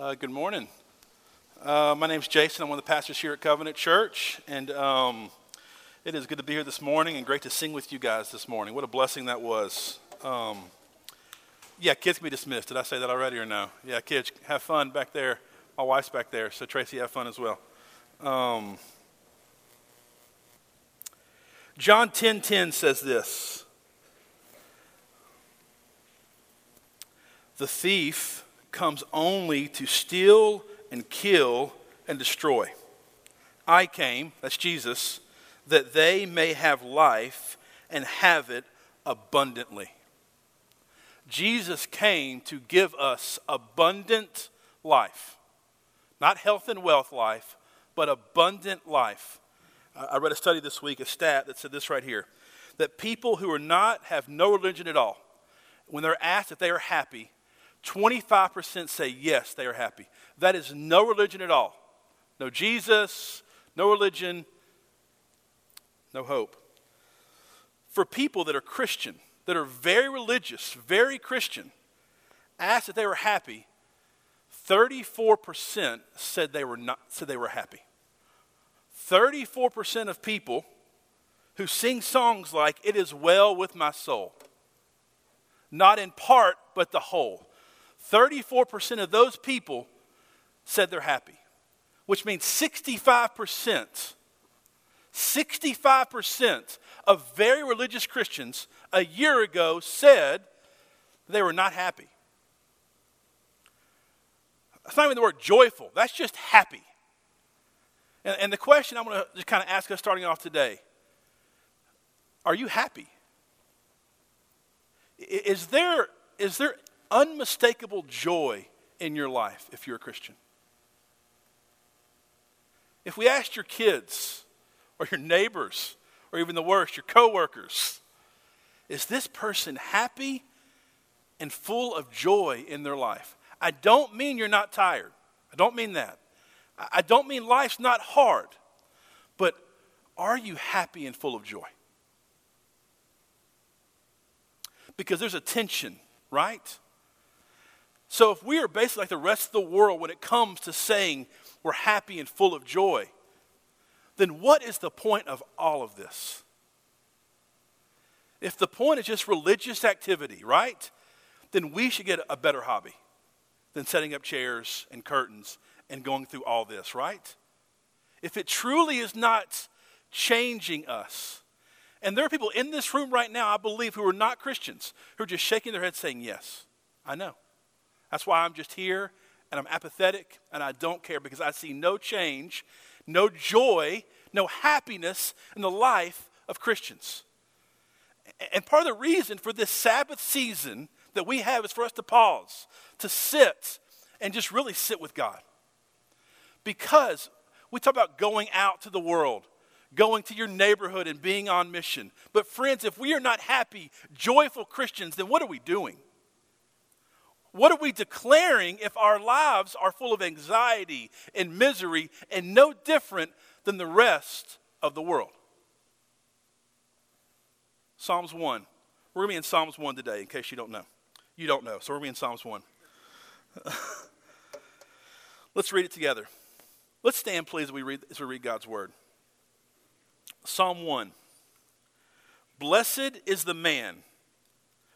Uh, good morning. Uh, my name's Jason. I'm one of the pastors here at Covenant Church, and um, it is good to be here this morning and great to sing with you guys this morning. What a blessing that was. Um, yeah, kids can be dismissed. Did I say that already or no? Yeah, kids, have fun back there. My wife's back there, so Tracy, have fun as well. Um, John 10:10 10, 10 says this. The thief comes only to steal and kill and destroy. I came, that's Jesus, that they may have life and have it abundantly. Jesus came to give us abundant life. Not health and wealth life, but abundant life. I read a study this week, a stat that said this right here that people who are not, have no religion at all, when they're asked if they are happy, 25% say yes, they are happy. That is no religion at all. No Jesus, no religion, no hope. For people that are Christian, that are very religious, very Christian, asked if they were happy, 34% said they were not said they were happy. 34% of people who sing songs like it is well with my soul. Not in part, but the whole. 34% of those people said they're happy, which means 65%, 65% of very religious Christians a year ago said they were not happy. That's not even the word joyful, that's just happy. And, and the question I'm going to just kind of ask us starting off today are you happy? Is there, is there unmistakable joy in your life if you're a Christian. If we asked your kids or your neighbors or even the worst, your coworkers, is this person happy and full of joy in their life? I don't mean you're not tired. I don't mean that. I don't mean life's not hard. But are you happy and full of joy? Because there's a tension, right? So, if we are basically like the rest of the world when it comes to saying we're happy and full of joy, then what is the point of all of this? If the point is just religious activity, right? Then we should get a better hobby than setting up chairs and curtains and going through all this, right? If it truly is not changing us, and there are people in this room right now, I believe, who are not Christians, who are just shaking their heads saying, Yes, I know. That's why I'm just here and I'm apathetic and I don't care because I see no change, no joy, no happiness in the life of Christians. And part of the reason for this Sabbath season that we have is for us to pause, to sit, and just really sit with God. Because we talk about going out to the world, going to your neighborhood, and being on mission. But, friends, if we are not happy, joyful Christians, then what are we doing? What are we declaring if our lives are full of anxiety and misery and no different than the rest of the world? Psalms 1. We're going to be in Psalms 1 today, in case you don't know. You don't know, so we're going to be in Psalms 1. Let's read it together. Let's stand, please, as we read, as we read God's word. Psalm 1. Blessed is the man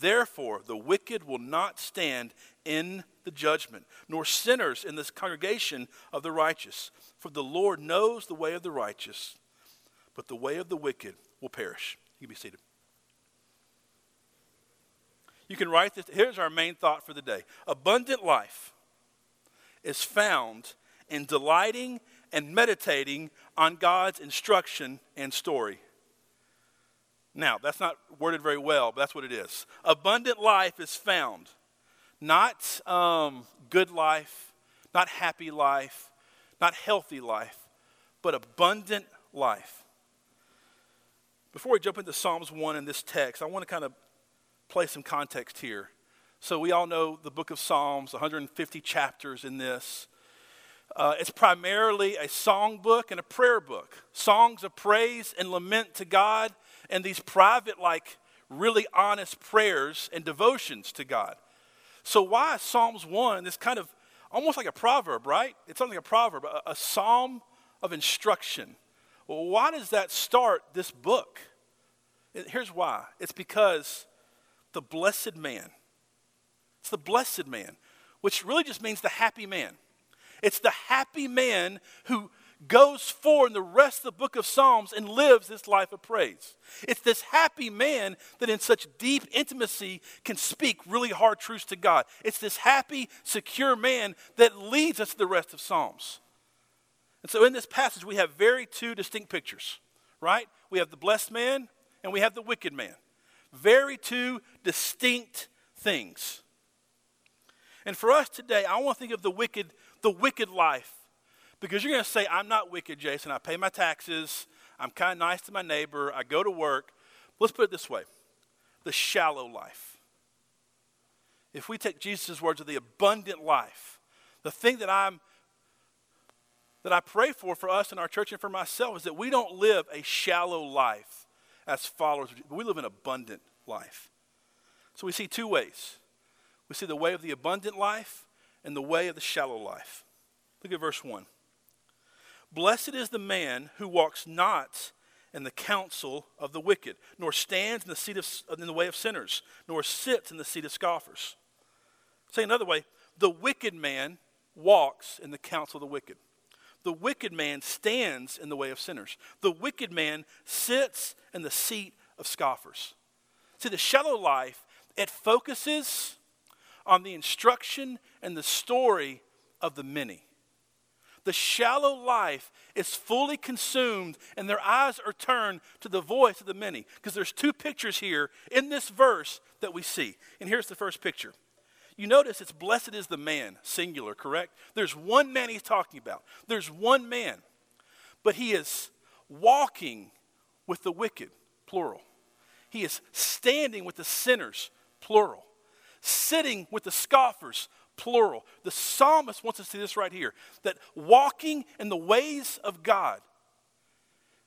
Therefore, the wicked will not stand in the judgment, nor sinners in this congregation of the righteous. For the Lord knows the way of the righteous, but the way of the wicked will perish. You can be seated. You can write this. Here's our main thought for the day abundant life is found in delighting and meditating on God's instruction and story. Now, that's not worded very well, but that's what it is. Abundant life is found, not um, good life, not happy life, not healthy life, but abundant life. Before we jump into Psalms 1 in this text, I want to kind of play some context here. So, we all know the book of Psalms, 150 chapters in this. Uh, it's primarily a song book and a prayer book. Songs of praise and lament to God, and these private, like really honest prayers and devotions to God. So, why Psalms 1? This kind of almost like a proverb, right? It's something like a proverb, a, a psalm of instruction. Well, why does that start this book? Here's why it's because the blessed man, it's the blessed man, which really just means the happy man. It's the happy man who goes forward in the rest of the book of Psalms and lives this life of praise. It's this happy man that, in such deep intimacy, can speak really hard truths to God. It's this happy, secure man that leads us to the rest of Psalms. And so, in this passage, we have very two distinct pictures, right? We have the blessed man and we have the wicked man. Very two distinct things. And for us today, I want to think of the wicked, the wicked life because you're going to say, I'm not wicked, Jason. I pay my taxes. I'm kind of nice to my neighbor. I go to work. Let's put it this way the shallow life. If we take Jesus' words of the abundant life, the thing that I'm that I pray for for us in our church and for myself is that we don't live a shallow life as followers, we live an abundant life. So we see two ways. We see the way of the abundant life and the way of the shallow life. Look at verse 1. Blessed is the man who walks not in the counsel of the wicked, nor stands in the seat of in the way of sinners, nor sits in the seat of scoffers. Say another way, the wicked man walks in the counsel of the wicked. The wicked man stands in the way of sinners. The wicked man sits in the seat of scoffers. See, the shallow life, it focuses on the instruction and the story of the many. The shallow life is fully consumed and their eyes are turned to the voice of the many. Because there's two pictures here in this verse that we see. And here's the first picture. You notice it's blessed is the man, singular, correct? There's one man he's talking about. There's one man. But he is walking with the wicked, plural. He is standing with the sinners, plural. Sitting with the scoffers, plural. The psalmist wants us to see this right here that walking in the ways of God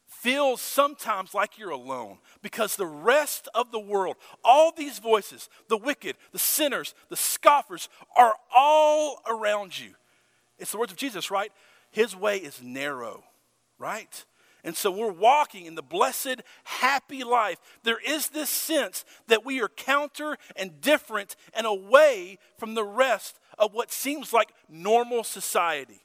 feels sometimes like you're alone because the rest of the world, all these voices, the wicked, the sinners, the scoffers, are all around you. It's the words of Jesus, right? His way is narrow, right? And so we're walking in the blessed, happy life. There is this sense that we are counter and different and away from the rest of what seems like normal society.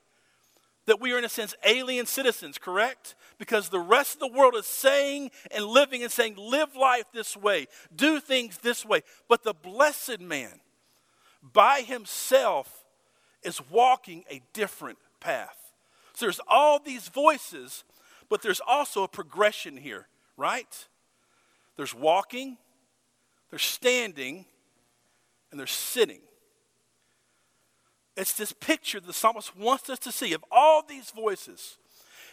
That we are, in a sense, alien citizens, correct? Because the rest of the world is saying and living and saying, live life this way, do things this way. But the blessed man, by himself, is walking a different path. So there's all these voices but there's also a progression here, right? There's walking, there's standing, and there's sitting. It's this picture the psalmist wants us to see of all these voices.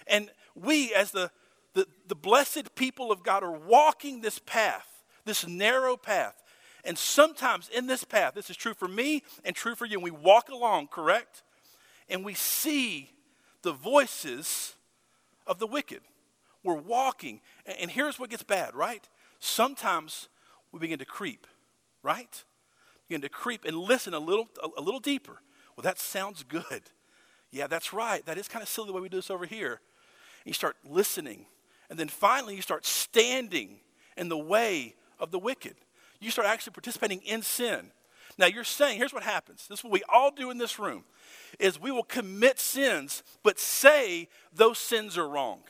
And we, as the, the, the blessed people of God, are walking this path, this narrow path. And sometimes in this path, this is true for me and true for you, and we walk along, correct? And we see the voices of the wicked. We're walking. And here's what gets bad, right? Sometimes we begin to creep, right? Begin to creep and listen a little, a, little deeper. Well, that sounds good. Yeah, that's right. That is kind of silly the way we do this over here. And you start listening. And then finally, you start standing in the way of the wicked. You start actually participating in sin. Now, you're saying, here's what happens. This is what we all do in this room is we will commit sins, but say those sins are wrong.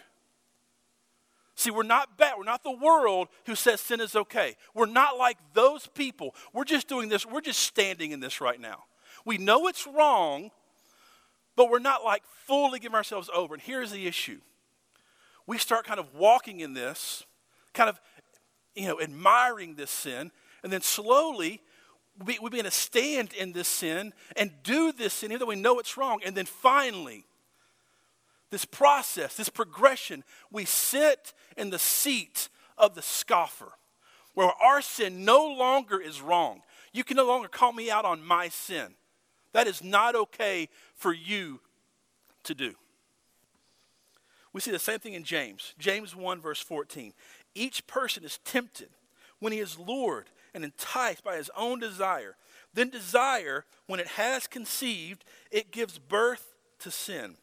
See, we're not bad. We're not the world who says sin is okay. We're not like those people. We're just doing this, we're just standing in this right now. We know it's wrong, but we're not like fully giving ourselves over. And here's the issue we start kind of walking in this, kind of, you know, admiring this sin, and then slowly we, we begin to stand in this sin and do this sin, even though we know it's wrong. And then finally, this process, this progression, we sit in the seat of the scoffer, where our sin no longer is wrong. You can no longer call me out on my sin. That is not okay for you to do. We see the same thing in James. James 1, verse 14. Each person is tempted when he is lured and enticed by his own desire. Then desire, when it has conceived, it gives birth to sin.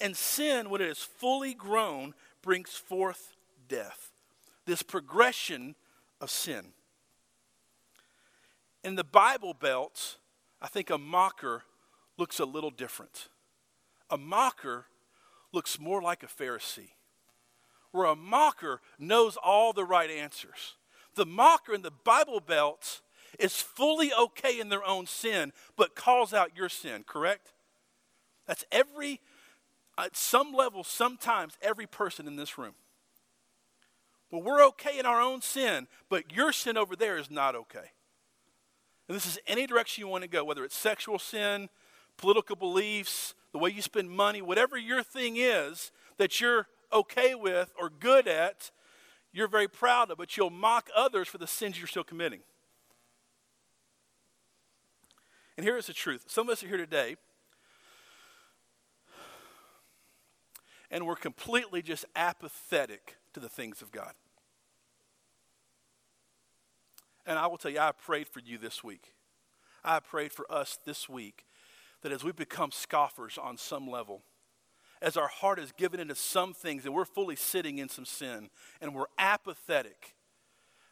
And sin, when it is fully grown, brings forth death. This progression of sin. In the Bible Belt, I think a mocker looks a little different. A mocker looks more like a Pharisee, where a mocker knows all the right answers. The mocker in the Bible Belt is fully okay in their own sin, but calls out your sin, correct? That's every, at some level, sometimes every person in this room. Well, we're okay in our own sin, but your sin over there is not okay. And this is any direction you want to go, whether it's sexual sin, political beliefs, the way you spend money, whatever your thing is that you're okay with or good at, you're very proud of, but you'll mock others for the sins you're still committing. And here is the truth some of us are here today, and we're completely just apathetic to the things of God. And I will tell you, I prayed for you this week. I prayed for us this week that as we become scoffers on some level, as our heart is given into some things and we're fully sitting in some sin and we're apathetic,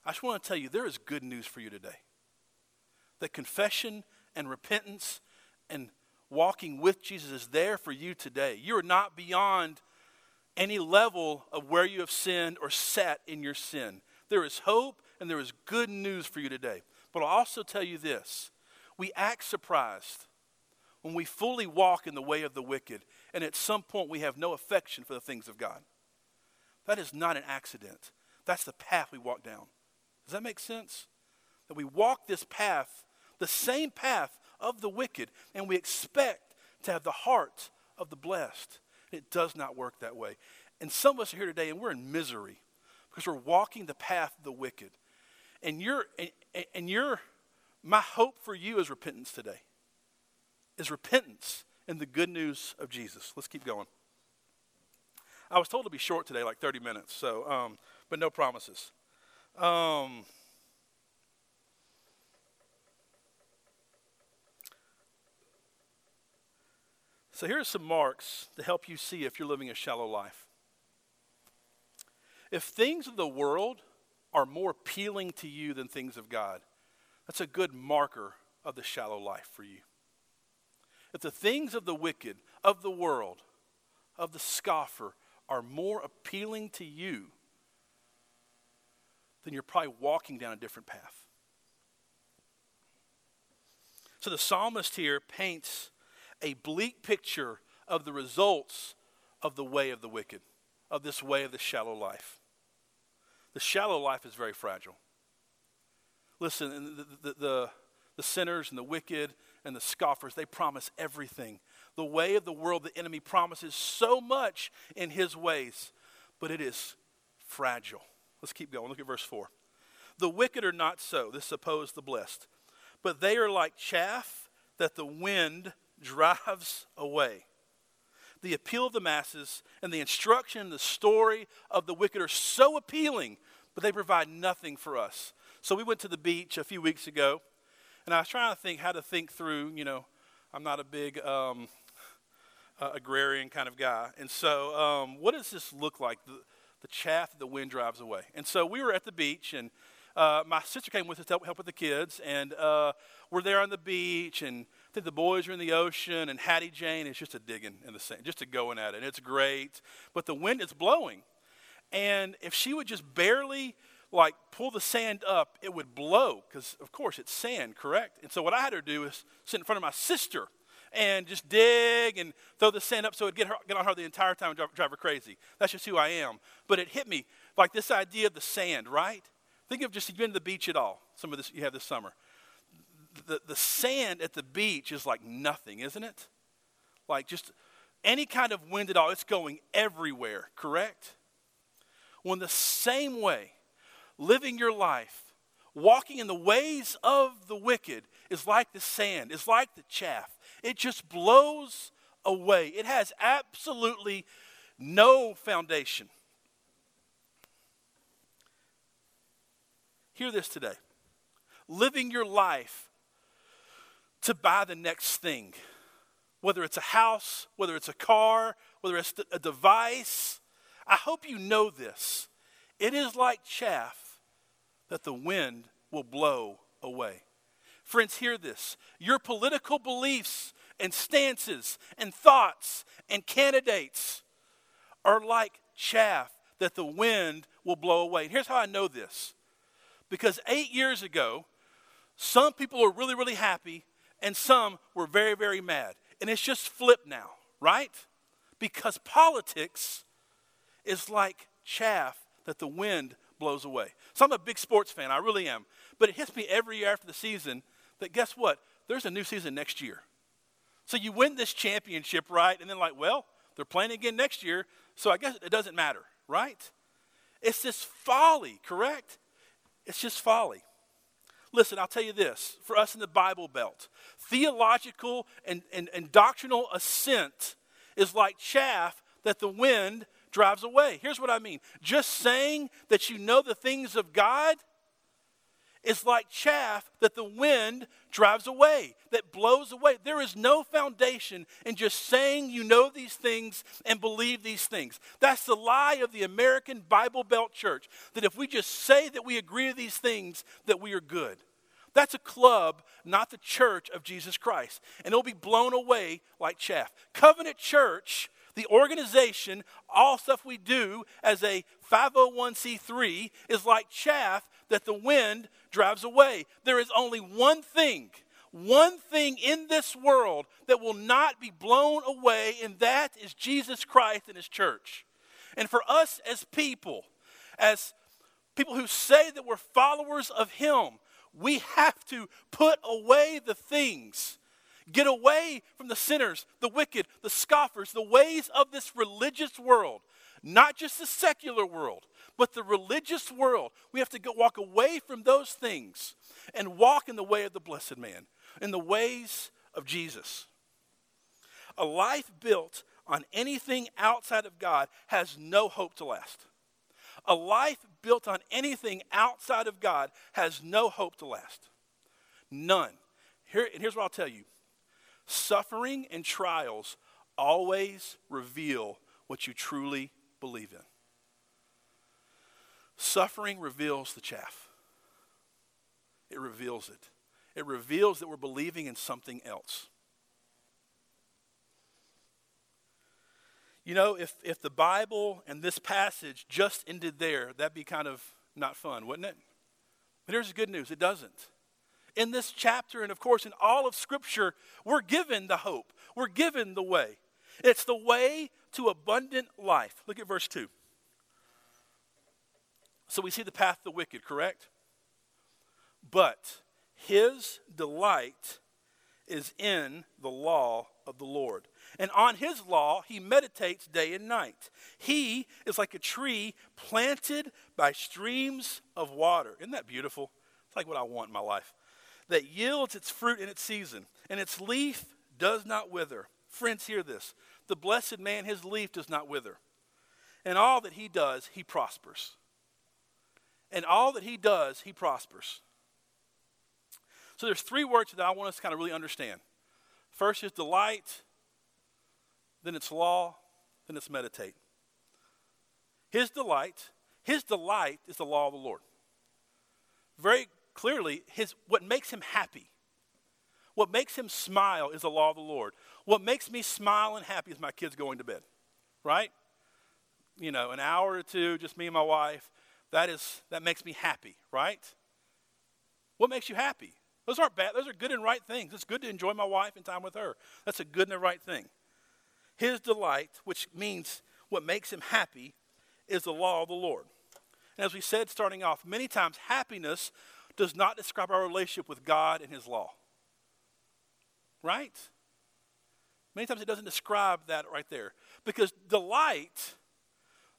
I just want to tell you there is good news for you today. That confession and repentance and walking with Jesus is there for you today. You are not beyond any level of where you have sinned or sat in your sin. There is hope and there is good news for you today. But I'll also tell you this we act surprised when we fully walk in the way of the wicked, and at some point we have no affection for the things of God. That is not an accident. That's the path we walk down. Does that make sense? That we walk this path, the same path of the wicked, and we expect to have the heart of the blessed. It does not work that way. And some of us are here today and we're in misery because we're walking the path of the wicked. And you're, and, and you're, my hope for you is repentance today. Is repentance and the good news of Jesus. Let's keep going. I was told to be short today, like 30 minutes, so, um, but no promises. Um, so here are some marks to help you see if you're living a shallow life. If things of the world are more appealing to you than things of God, that's a good marker of the shallow life for you. If the things of the wicked, of the world, of the scoffer are more appealing to you, then you're probably walking down a different path. So the psalmist here paints a bleak picture of the results of the way of the wicked, of this way of the shallow life. The shallow life is very fragile. Listen, the, the, the, the sinners and the wicked and the scoffers, they promise everything. The way of the world, the enemy promises so much in his ways, but it is fragile. Let's keep going. Look at verse 4. The wicked are not so, this suppose the blessed, but they are like chaff that the wind drives away. The appeal of the masses and the instruction the story of the wicked are so appealing, but they provide nothing for us. So we went to the beach a few weeks ago, and I was trying to think how to think through, you know, I'm not a big um, uh, agrarian kind of guy. And so, um, what does this look like? The, the chaff that the wind drives away. And so we were at the beach, and uh, my sister came with us to help, help with the kids, and uh, we're there on the beach, and I think the boys are in the ocean, and Hattie Jane is just a digging in the sand, just a going at it. And it's great, but the wind is blowing. And if she would just barely like pull the sand up, it would blow because, of course, it's sand, correct? And so what I had her do is sit in front of my sister and just dig and throw the sand up so it'd get, her, get on her the entire time and drive, drive her crazy. That's just who I am. But it hit me like this idea of the sand, right? Think of just you've been to the beach at all. Some of this you have this summer. The, the sand at the beach is like nothing, isn't it? Like just any kind of wind at all, it's going everywhere, correct? Well, in the same way, living your life, walking in the ways of the wicked, is like the sand, is like the chaff. It just blows away. It has absolutely no foundation. Hear this today. Living your life to buy the next thing, whether it's a house, whether it's a car, whether it's a device. I hope you know this. It is like chaff that the wind will blow away. Friends, hear this. Your political beliefs and stances and thoughts and candidates are like chaff that the wind will blow away. Here's how I know this because eight years ago, some people were really, really happy and some were very, very mad. And it's just flipped now, right? Because politics is like chaff that the wind blows away. So I'm a big sports fan, I really am. But it hits me every year after the season that guess what? There's a new season next year. So you win this championship, right? And then, like, well, they're playing again next year, so I guess it doesn't matter, right? It's this folly, correct? It's just folly. Listen, I'll tell you this for us in the Bible Belt, theological and, and, and doctrinal assent is like chaff that the wind drives away. Here's what I mean just saying that you know the things of God is like chaff that the wind drives away, that blows away. There is no foundation in just saying you know these things and believe these things. That's the lie of the American Bible Belt Church, that if we just say that we agree to these things, that we are good. That's a club, not the church of Jesus Christ. And it'll be blown away like chaff. Covenant Church the organization, all stuff we do as a 501c3 is like chaff that the wind drives away. There is only one thing, one thing in this world that will not be blown away, and that is Jesus Christ and his church. And for us as people, as people who say that we're followers of him, we have to put away the things Get away from the sinners, the wicked, the scoffers, the ways of this religious world. Not just the secular world, but the religious world. We have to go walk away from those things and walk in the way of the blessed man, in the ways of Jesus. A life built on anything outside of God has no hope to last. A life built on anything outside of God has no hope to last. None. Here, and here's what I'll tell you Suffering and trials always reveal what you truly believe in. Suffering reveals the chaff, it reveals it. It reveals that we're believing in something else. You know, if, if the Bible and this passage just ended there, that'd be kind of not fun, wouldn't it? But here's the good news it doesn't in this chapter, and of course in all of Scripture, we're given the hope. We're given the way. It's the way to abundant life. Look at verse 2. So we see the path of the wicked, correct? But his delight is in the law of the Lord. And on his law he meditates day and night. He is like a tree planted by streams of water. Isn't that beautiful? It's like what I want in my life that yields its fruit in its season, and its leaf does not wither. Friends, hear this. The blessed man, his leaf does not wither. And all that he does, he prospers. And all that he does, he prospers. So there's three words that I want us to kind of really understand. First is delight, then it's law, then it's meditate. His delight, his delight is the law of the Lord. Very clearly his, what makes him happy, what makes him smile is the law of the Lord. What makes me smile and happy is my kids going to bed, right? You know, an hour or two, just me and my wife. That is that makes me happy, right? What makes you happy? Those aren't bad. Those are good and right things. It's good to enjoy my wife and time with her. That's a good and a right thing. His delight, which means what makes him happy, is the law of the Lord. And as we said starting off, many times happiness does not describe our relationship with God and His law. Right? Many times it doesn't describe that right there. Because delight,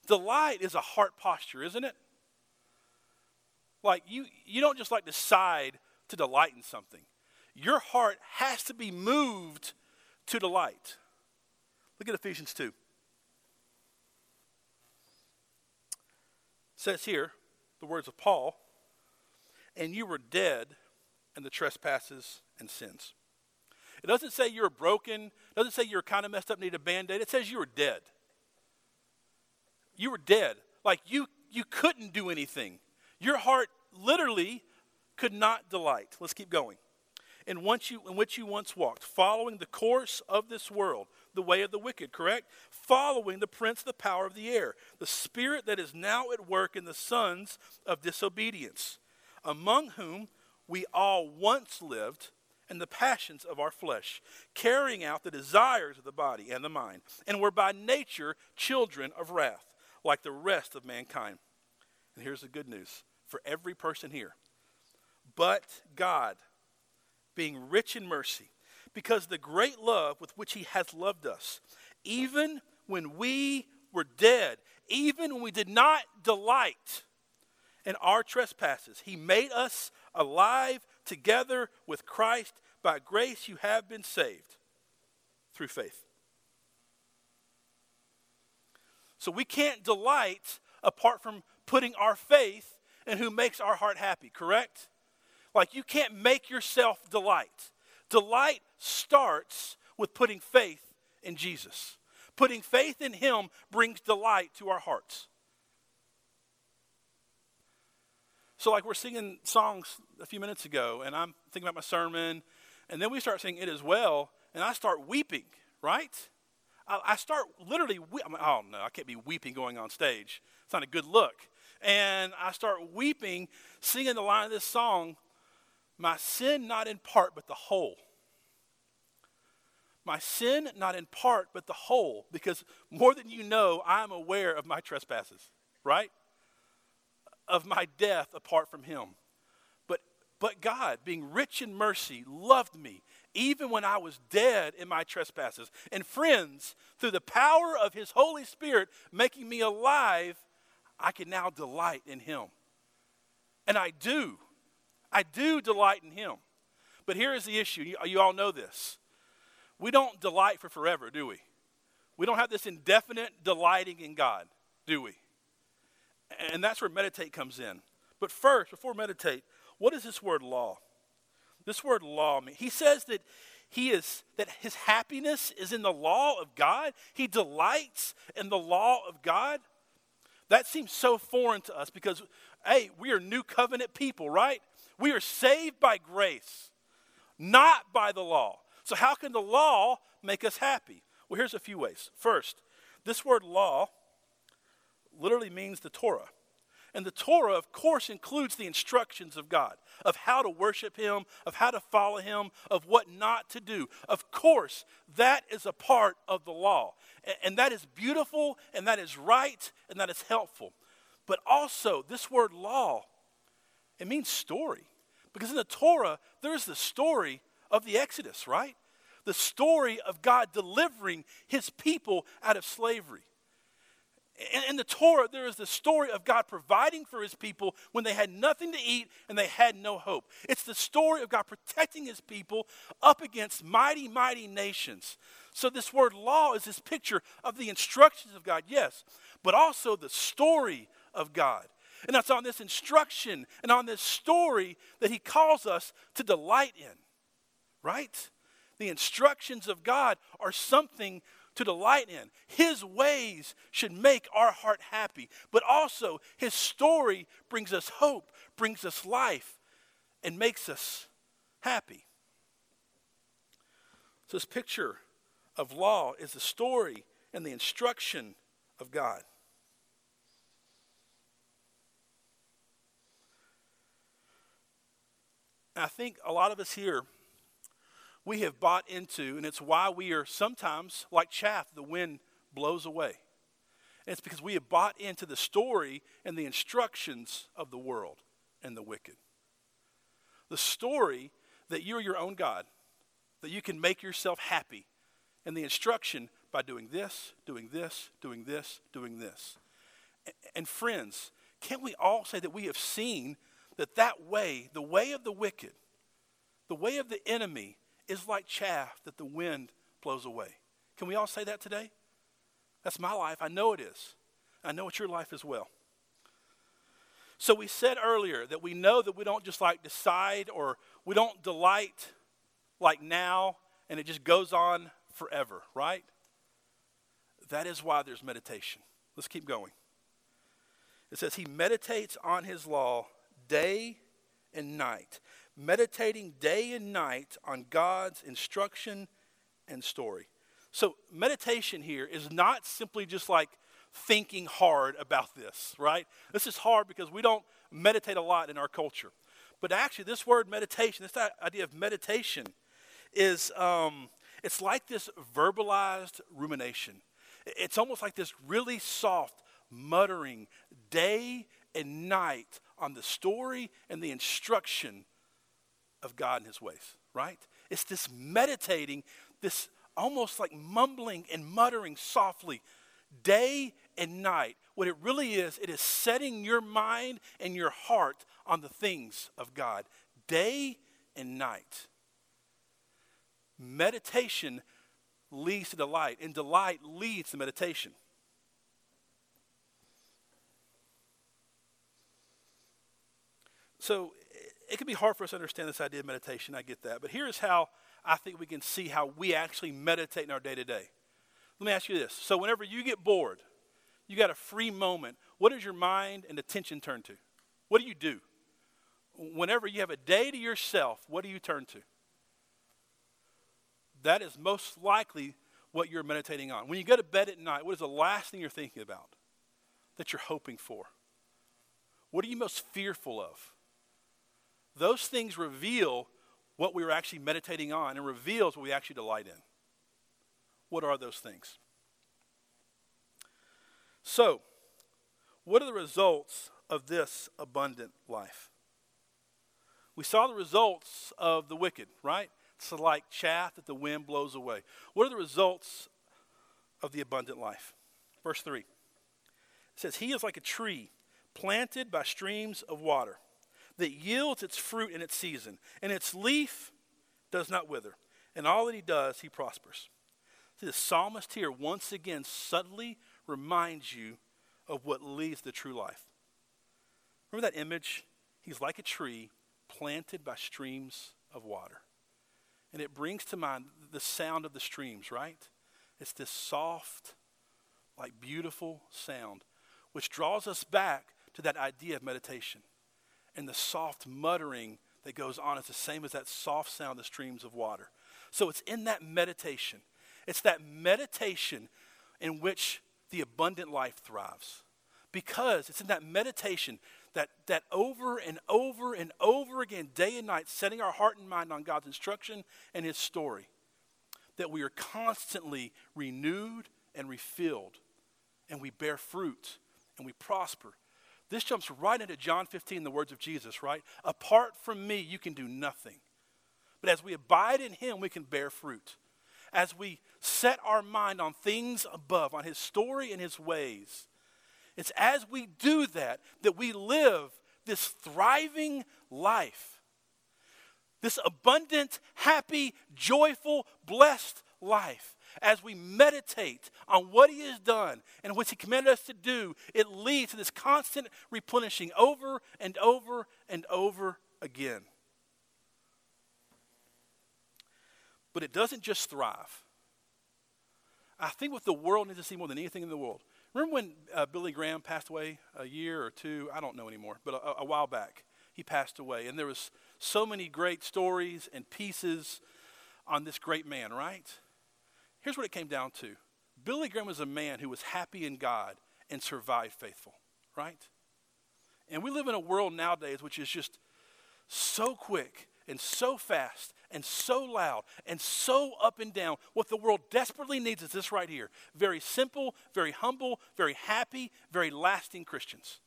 delight is a heart posture, isn't it? Like you, you don't just like decide to delight in something. Your heart has to be moved to delight. Look at Ephesians 2. It says here, the words of Paul, and you were dead in the trespasses and sins. It doesn't say you're broken, it doesn't say you're kind of messed up, need a band-aid. It says you were dead. You were dead. Like you you couldn't do anything. Your heart literally could not delight. Let's keep going. In, once you, in which you once walked, following the course of this world, the way of the wicked, correct? Following the prince of the power of the air, the spirit that is now at work in the sons of disobedience, among whom we all once lived in the passions of our flesh, carrying out the desires of the body and the mind, and were by nature children of wrath, like the rest of mankind. And here's the good news for every person here. But God, being rich in mercy, because the great love with which He has loved us, even when we were dead, even when we did not delight in our trespasses, He made us alive together with Christ. By grace you have been saved through faith. So we can't delight apart from putting our faith in who makes our heart happy, correct? Like you can't make yourself delight. Delight starts with putting faith in Jesus. Putting faith in Him brings delight to our hearts. So, like we're singing songs a few minutes ago, and I'm thinking about my sermon, and then we start singing it as well, and I start weeping, right? I, I start literally, we- I'm like, oh no, I can't be weeping going on stage. It's not a good look. And I start weeping, singing the line of this song, My sin not in part, but the whole. My sin not in part, but the whole, because more than you know, I am aware of my trespasses, right? Of my death apart from Him. But, but God, being rich in mercy, loved me even when I was dead in my trespasses. And friends, through the power of His Holy Spirit making me alive, I can now delight in Him. And I do. I do delight in Him. But here is the issue. You, you all know this. We don't delight for forever, do we? We don't have this indefinite delighting in God, do we? And that's where meditate comes in. But first, before meditate, what is this word law? This word law mean? He says that he is that his happiness is in the law of God. He delights in the law of God. That seems so foreign to us because hey, we are new covenant people, right? We are saved by grace, not by the law. So how can the law make us happy? Well, here's a few ways. First, this word law literally means the Torah. And the Torah, of course, includes the instructions of God of how to worship Him, of how to follow Him, of what not to do. Of course, that is a part of the law. And that is beautiful, and that is right, and that is helpful. But also, this word law, it means story. Because in the Torah, there's the story of the Exodus, right? The story of God delivering His people out of slavery. In, the Torah, there is the story of God providing for his people when they had nothing to eat and they had no hope. It's the story of God protecting his people up against mighty, mighty nations. So, this word law is this picture of the instructions of God, yes, but also the story of God. And it's on this instruction and on this story that he calls us to delight in, right? The instructions of God are something to delight in. His ways should make our heart happy, but also his story brings us hope, brings us life, and makes us happy. So, this picture of law is the story and the instruction of God. And I think a lot of us here we have bought into, and it's why we are sometimes like chaff, the wind blows away. And it's because we have bought into the story and the instructions of the world and the wicked. The story that you're your own God, that you can make yourself happy and the instruction by doing this, doing this, doing this, doing this. And friends, can't we all say that we have seen that that way, the way of the wicked, the way of the enemy, is like chaff that the wind blows away? Can we all say that today? That's my life. I know it is. I know it's your life as well. So we said earlier that we know that we don't just like decide or we don't delight like now and it just goes on forever, right? That is why there's meditation. Let's keep going. It says, He meditates on His law day and night, meditating day and night on God's instruction and story. So, meditation here is not simply just like thinking hard about this, right? This is hard because we don't meditate a lot in our culture. But actually, this word meditation, this idea of meditation, is um, it's like this verbalized rumination. It's almost like this really soft muttering day and night on the story and the instruction of God and His ways, right? It's this meditating, this almost like mumbling and muttering softly, day and night. What it really is, it is setting your mind and your heart on the things of God, day and night. Meditation leads to delight, and delight leads to meditation. So it can be hard for us to understand this idea of meditation. I get that. But here's how I think we can see how we actually meditate in our day to day. Let me ask you this. So, whenever you get bored, you got a free moment, what does your mind and attention turn to? What do you do? Whenever you have a day to yourself, what do you turn to? That is most likely what you're meditating on. When you go to bed at night, what is the last thing you're thinking about that you're hoping for? What are you most fearful of? Those things reveal what we were actually meditating on and reveals what we actually delight in. What are those things? So, what are the results of this abundant life? We saw the results of the wicked, right? It's like chaff that the wind blows away. What are the results of the abundant life? Verse 3 it says, He is like a tree planted by streams of water that yields its fruit in its season, and its leaf does not wither. And all that he does, he prospers. See, the psalmist here once again subtly reminds you of what leads the true life. Remember that image? He's like a tree planted by streams of water. And it brings to mind the sound of the streams, right? It's this soft, like beautiful sound, which draws us back to that idea of meditation. And the soft muttering that goes on is the same as that soft sound of the streams of water. So it's in that meditation. It's that meditation in which the abundant life thrives. Because it's in that meditation that, that over and over and over again, day and night, setting our heart and mind on God's instruction and His story, that we are constantly renewed and refilled, and we bear fruit and we prosper. This jumps right into John 15, the words of Jesus, right? Apart from me, you can do nothing. But as we abide in Him, we can bear fruit as we set our mind on things above, on His story and His ways, it's as we do that that we live this thriving life. This abundant, happy, joyful, blessed life. As we meditate on what He has done and what He commanded us to do, it leads to this constant replenishing over and over and over again. But it doesn't just thrive. I think what the world needs to see more than anything in the world. Remember when uh, Billy Graham passed away a year or two? I don't know anymore, but a, a while back he passed away, and there was so many great stories and pieces on this great man. Right? Here's what it came down to: Billy Graham was a man who was happy in God and survived faithful. Right? And we live in a world nowadays which is just so quick and so fast and so loud and so up and down. What the world desperately needs is this right here very simple, very humble, very happy, very lasting Christians.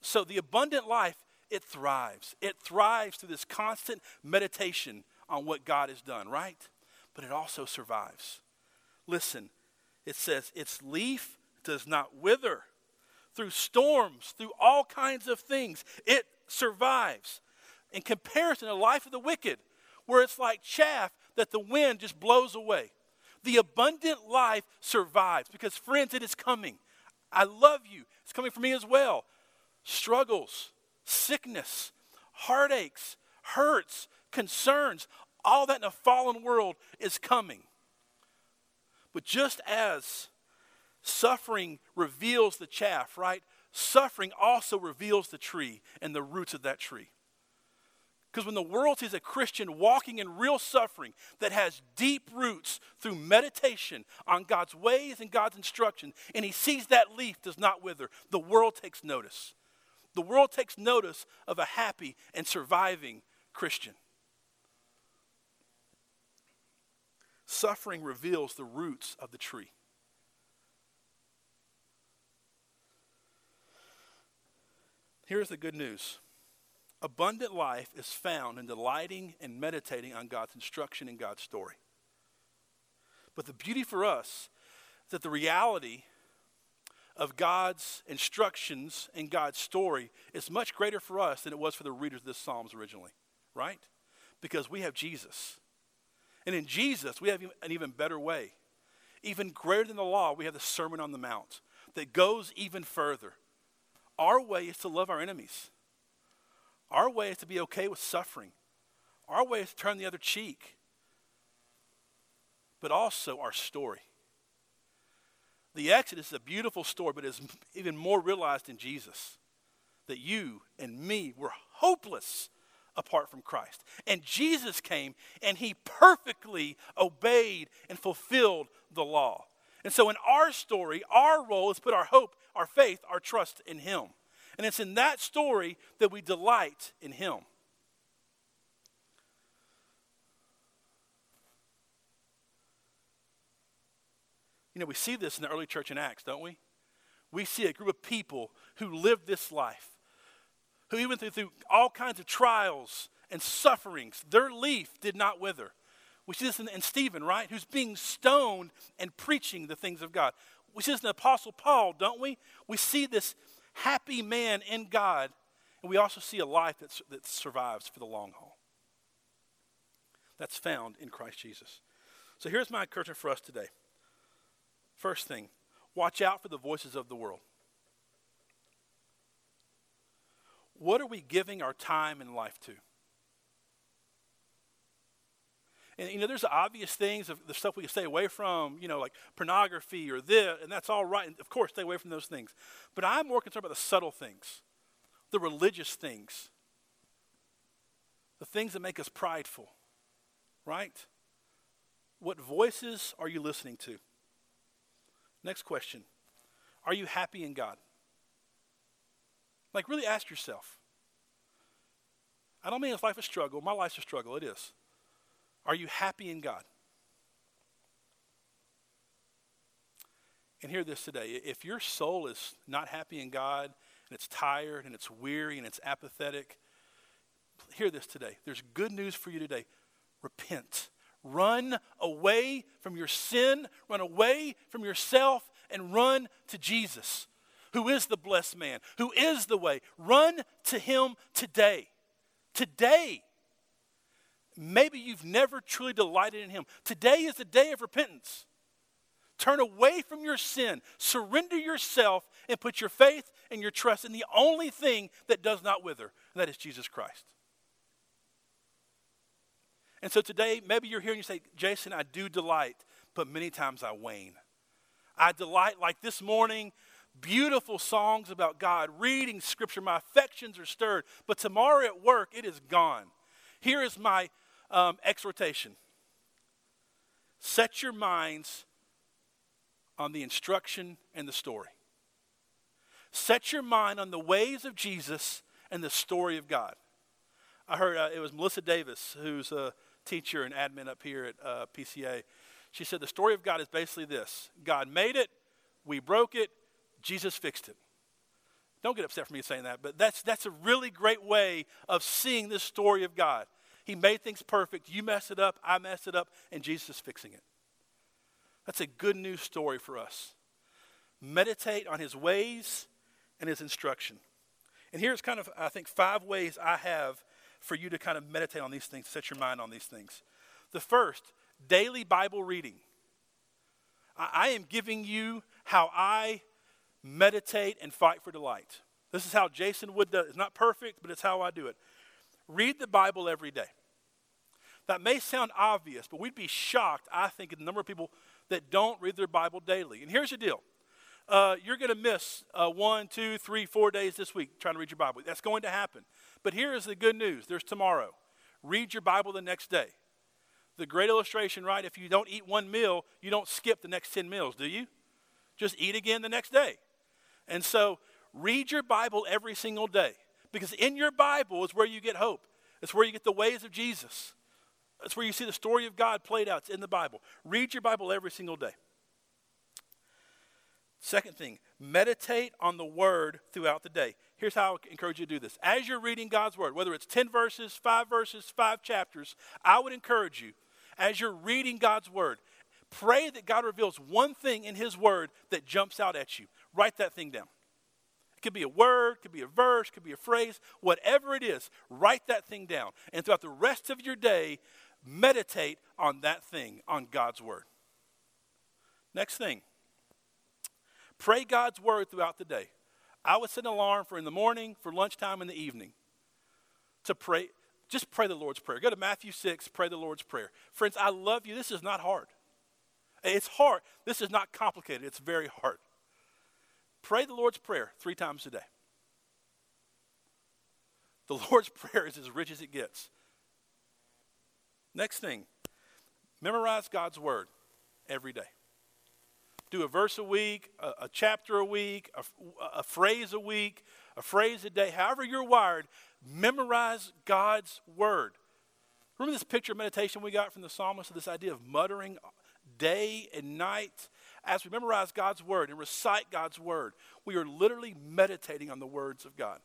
So the abundant life, it thrives. It thrives through this constant meditation on what God has done, right? But it also survives. Listen, it says, its leaf does not wither. Through storms, through all kinds of things, it survives. In comparison to the life of the wicked, where it's like chaff that the wind just blows away. The abundant life survives because, friends, it is coming. I love you. It's coming for me as well. Struggles, sickness, heartaches, hurts, concerns, all that in a fallen world is coming. But just as suffering reveals the chaff, right? Suffering also reveals the tree and the roots of that tree. Because when the world sees a Christian walking in real suffering that has deep roots through meditation on God's ways and God's instruction, and he sees that leaf does not wither, the world takes notice. The world takes notice of a happy and surviving Christian. Suffering reveals the roots of the tree. Here's the good news abundant life is found in delighting and meditating on God's instruction and God's story. But the beauty for us is that the reality of God's instructions and God's story is much greater for us than it was for the readers of this Psalms originally, right? Because we have Jesus. And in Jesus, we have an even better way. Even greater than the law, we have the Sermon on the Mount that goes even further. Our way is to love our enemies. Our way is to be okay with suffering. Our way is to turn the other cheek. But also our story. The Exodus is a beautiful story, but is even more realized in Jesus. That you and me were hopeless apart from Christ. And Jesus came and he perfectly obeyed and fulfilled the law. And so in our story, our role is put our hope, our faith, our trust in him. And it's in that story that we delight in him. You know, we see this in the early church in Acts, don't we? We see a group of people who lived this life who even through, through all kinds of trials and sufferings, their leaf did not wither. Which is in, in Stephen, right? Who's being stoned and preaching the things of God. Which is the Apostle Paul, don't we? We see this happy man in God, and we also see a life that, that survives for the long haul. That's found in Christ Jesus. So here's my encouragement for us today. First thing, watch out for the voices of the world. What are we giving our time and life to? And you know, there's obvious things of the stuff we can stay away from, you know, like pornography or this, and that's all right. And of course, stay away from those things. But I'm more concerned about the subtle things, the religious things, the things that make us prideful, right? What voices are you listening to? Next question Are you happy in God? Like, really ask yourself. I don't mean if life is struggle. My life's a struggle. It is. Are you happy in God? And hear this today. If your soul is not happy in God and it's tired and it's weary and it's apathetic, hear this today. There's good news for you today. Repent. Run away from your sin, run away from yourself, and run to Jesus who is the blessed man, who is the way. Run to him today. Today. Maybe you've never truly delighted in him. Today is the day of repentance. Turn away from your sin, surrender yourself, and put your faith and your trust in the only thing that does not wither, and that is Jesus Christ. And so today, maybe you're here and you say, Jason, I do delight, but many times I wane. I delight, like this morning, beautiful songs about God, reading scripture. My affections are stirred. But tomorrow at work, it is gone. Here is my um, exhortation set your minds on the instruction and the story. Set your mind on the ways of Jesus and the story of God. I heard uh, it was Melissa Davis, who's a teacher and admin up here at uh, PCA. She said the story of God is basically this God made it, we broke it, Jesus fixed it. Don't get upset for me saying that, but that's, that's a really great way of seeing this story of God. He made things perfect. You mess it up, I mess it up, and Jesus is fixing it. That's a good news story for us. Meditate on his ways and his instruction. And here's kind of, I think, five ways I have for you to kind of meditate on these things, set your mind on these things. The first, daily Bible reading. I, I am giving you how I meditate and fight for delight. This is how Jason Wood does it. It's not perfect, but it's how I do it. Read the Bible every day. That may sound obvious, but we'd be shocked, I think, at the number of people that don't read their Bible daily. And here's the deal uh, you're going to miss uh, one, two, three, four days this week trying to read your Bible. That's going to happen. But here is the good news there's tomorrow. Read your Bible the next day. The great illustration, right? If you don't eat one meal, you don't skip the next 10 meals, do you? Just eat again the next day. And so, read your Bible every single day because in your Bible is where you get hope. It's where you get the ways of Jesus. That's where you see the story of God played out. It's in the Bible. Read your Bible every single day. Second thing, meditate on the word throughout the day. Here's how I encourage you to do this. As you're reading God's word, whether it's 10 verses, 5 verses, 5 chapters, I would encourage you, as you're reading God's word, pray that God reveals one thing in his word that jumps out at you. Write that thing down. It could be a word, could be a verse, could be a phrase, whatever it is, write that thing down. And throughout the rest of your day, meditate on that thing, on God's word. Next thing, Pray God's word throughout the day. I would set an alarm for in the morning, for lunchtime, in the evening to pray. Just pray the Lord's Prayer. Go to Matthew 6, pray the Lord's Prayer. Friends, I love you. This is not hard. It's hard. This is not complicated. It's very hard. Pray the Lord's Prayer three times a day. The Lord's Prayer is as rich as it gets. Next thing, memorize God's Word every day do a verse a week, a, a chapter a week, a, a phrase a week, a phrase a day, however you're wired, memorize God's word. Remember this picture meditation we got from the psalmist, of this idea of muttering day and night? As we memorize God's word and recite God's word, we are literally meditating on the words of God.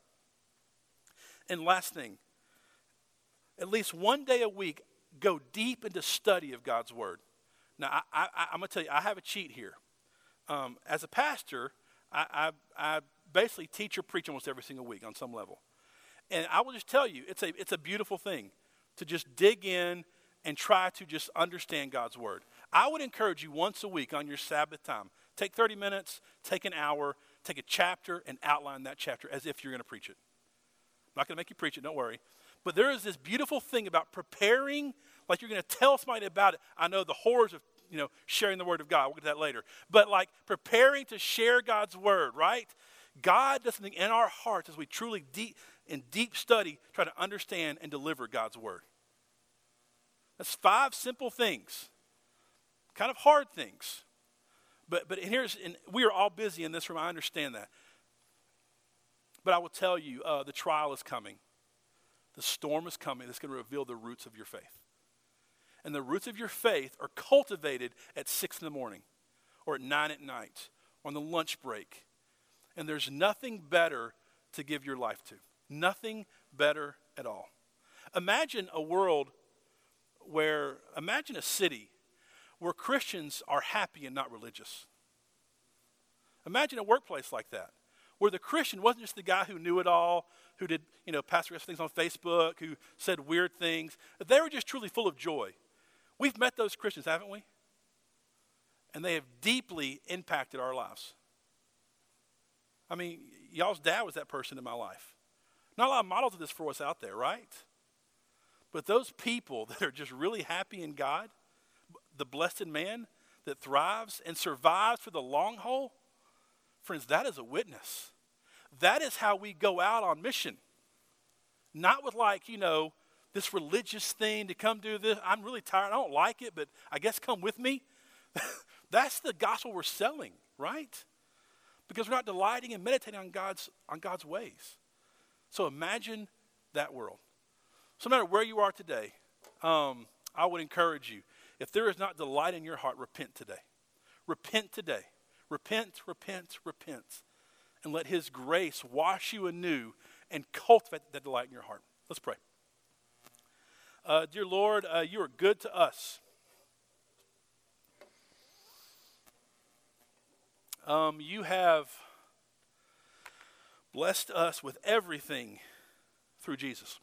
And last thing, at least one day a week, go deep into study of God's word. Now, I, am going to tell you, I have a cheat here um, as a pastor, I, I, I basically teach or preach almost every single week on some level. And I will just tell you, it's a, it's a beautiful thing to just dig in and try to just understand God's word. I would encourage you once a week on your Sabbath time, take 30 minutes, take an hour, take a chapter, and outline that chapter as if you're going to preach it. I'm not going to make you preach it, don't worry. But there is this beautiful thing about preparing, like you're going to tell somebody about it. I know the horrors of you know, sharing the word of God. We'll get to that later. But like preparing to share God's word, right? God does something in our hearts as we truly deep in deep study try to understand and deliver God's word. That's five simple things. Kind of hard things. But but here's and we are all busy in this room. I understand that. But I will tell you, uh, the trial is coming. The storm is coming that's going to reveal the roots of your faith and the roots of your faith are cultivated at six in the morning or at nine at night or on the lunch break. And there's nothing better to give your life to. Nothing better at all. Imagine a world where, imagine a city where Christians are happy and not religious. Imagine a workplace like that, where the Christian wasn't just the guy who knew it all, who did, you know, pastor things on Facebook, who said weird things. They were just truly full of joy. We've met those Christians, haven't we? And they have deeply impacted our lives. I mean, y'all's dad was that person in my life. Not a lot of models of this for us out there, right? But those people that are just really happy in God, the blessed man that thrives and survives for the long haul, friends, that is a witness. That is how we go out on mission. Not with, like, you know, this religious thing to come do this. I'm really tired. I don't like it, but I guess come with me. That's the gospel we're selling, right? Because we're not delighting and meditating on God's, on God's ways. So imagine that world. So, no matter where you are today, um, I would encourage you if there is not delight in your heart, repent today. Repent today. Repent, repent, repent. And let His grace wash you anew and cultivate that delight in your heart. Let's pray. Uh, dear Lord, uh, you are good to us. Um, you have blessed us with everything through Jesus.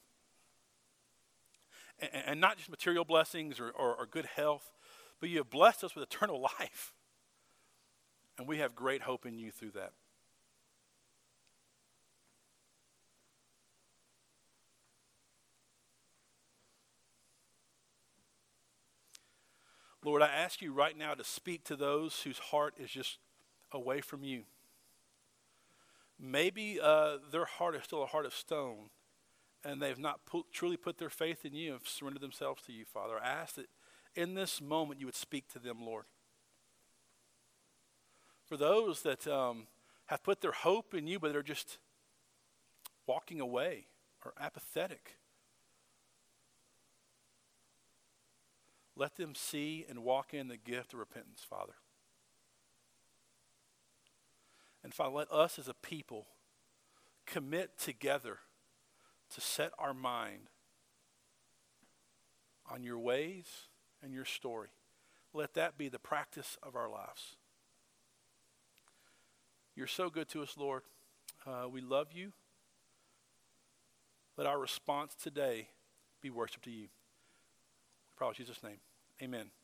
And, and not just material blessings or, or, or good health, but you have blessed us with eternal life. And we have great hope in you through that. Lord, I ask you right now to speak to those whose heart is just away from you. Maybe uh, their heart is still a heart of stone, and they've not put, truly put their faith in you and surrendered themselves to you, Father. I ask that in this moment you would speak to them, Lord. For those that um, have put their hope in you, but they're just walking away or apathetic, let them see and walk in the gift of repentance, Father. And Father, let us as a people commit together to set our mind on your ways and your story. Let that be the practice of our lives. You're so good to us, Lord. Uh, we love you. Let our response today be worship to you. We in Jesus' name. Amen.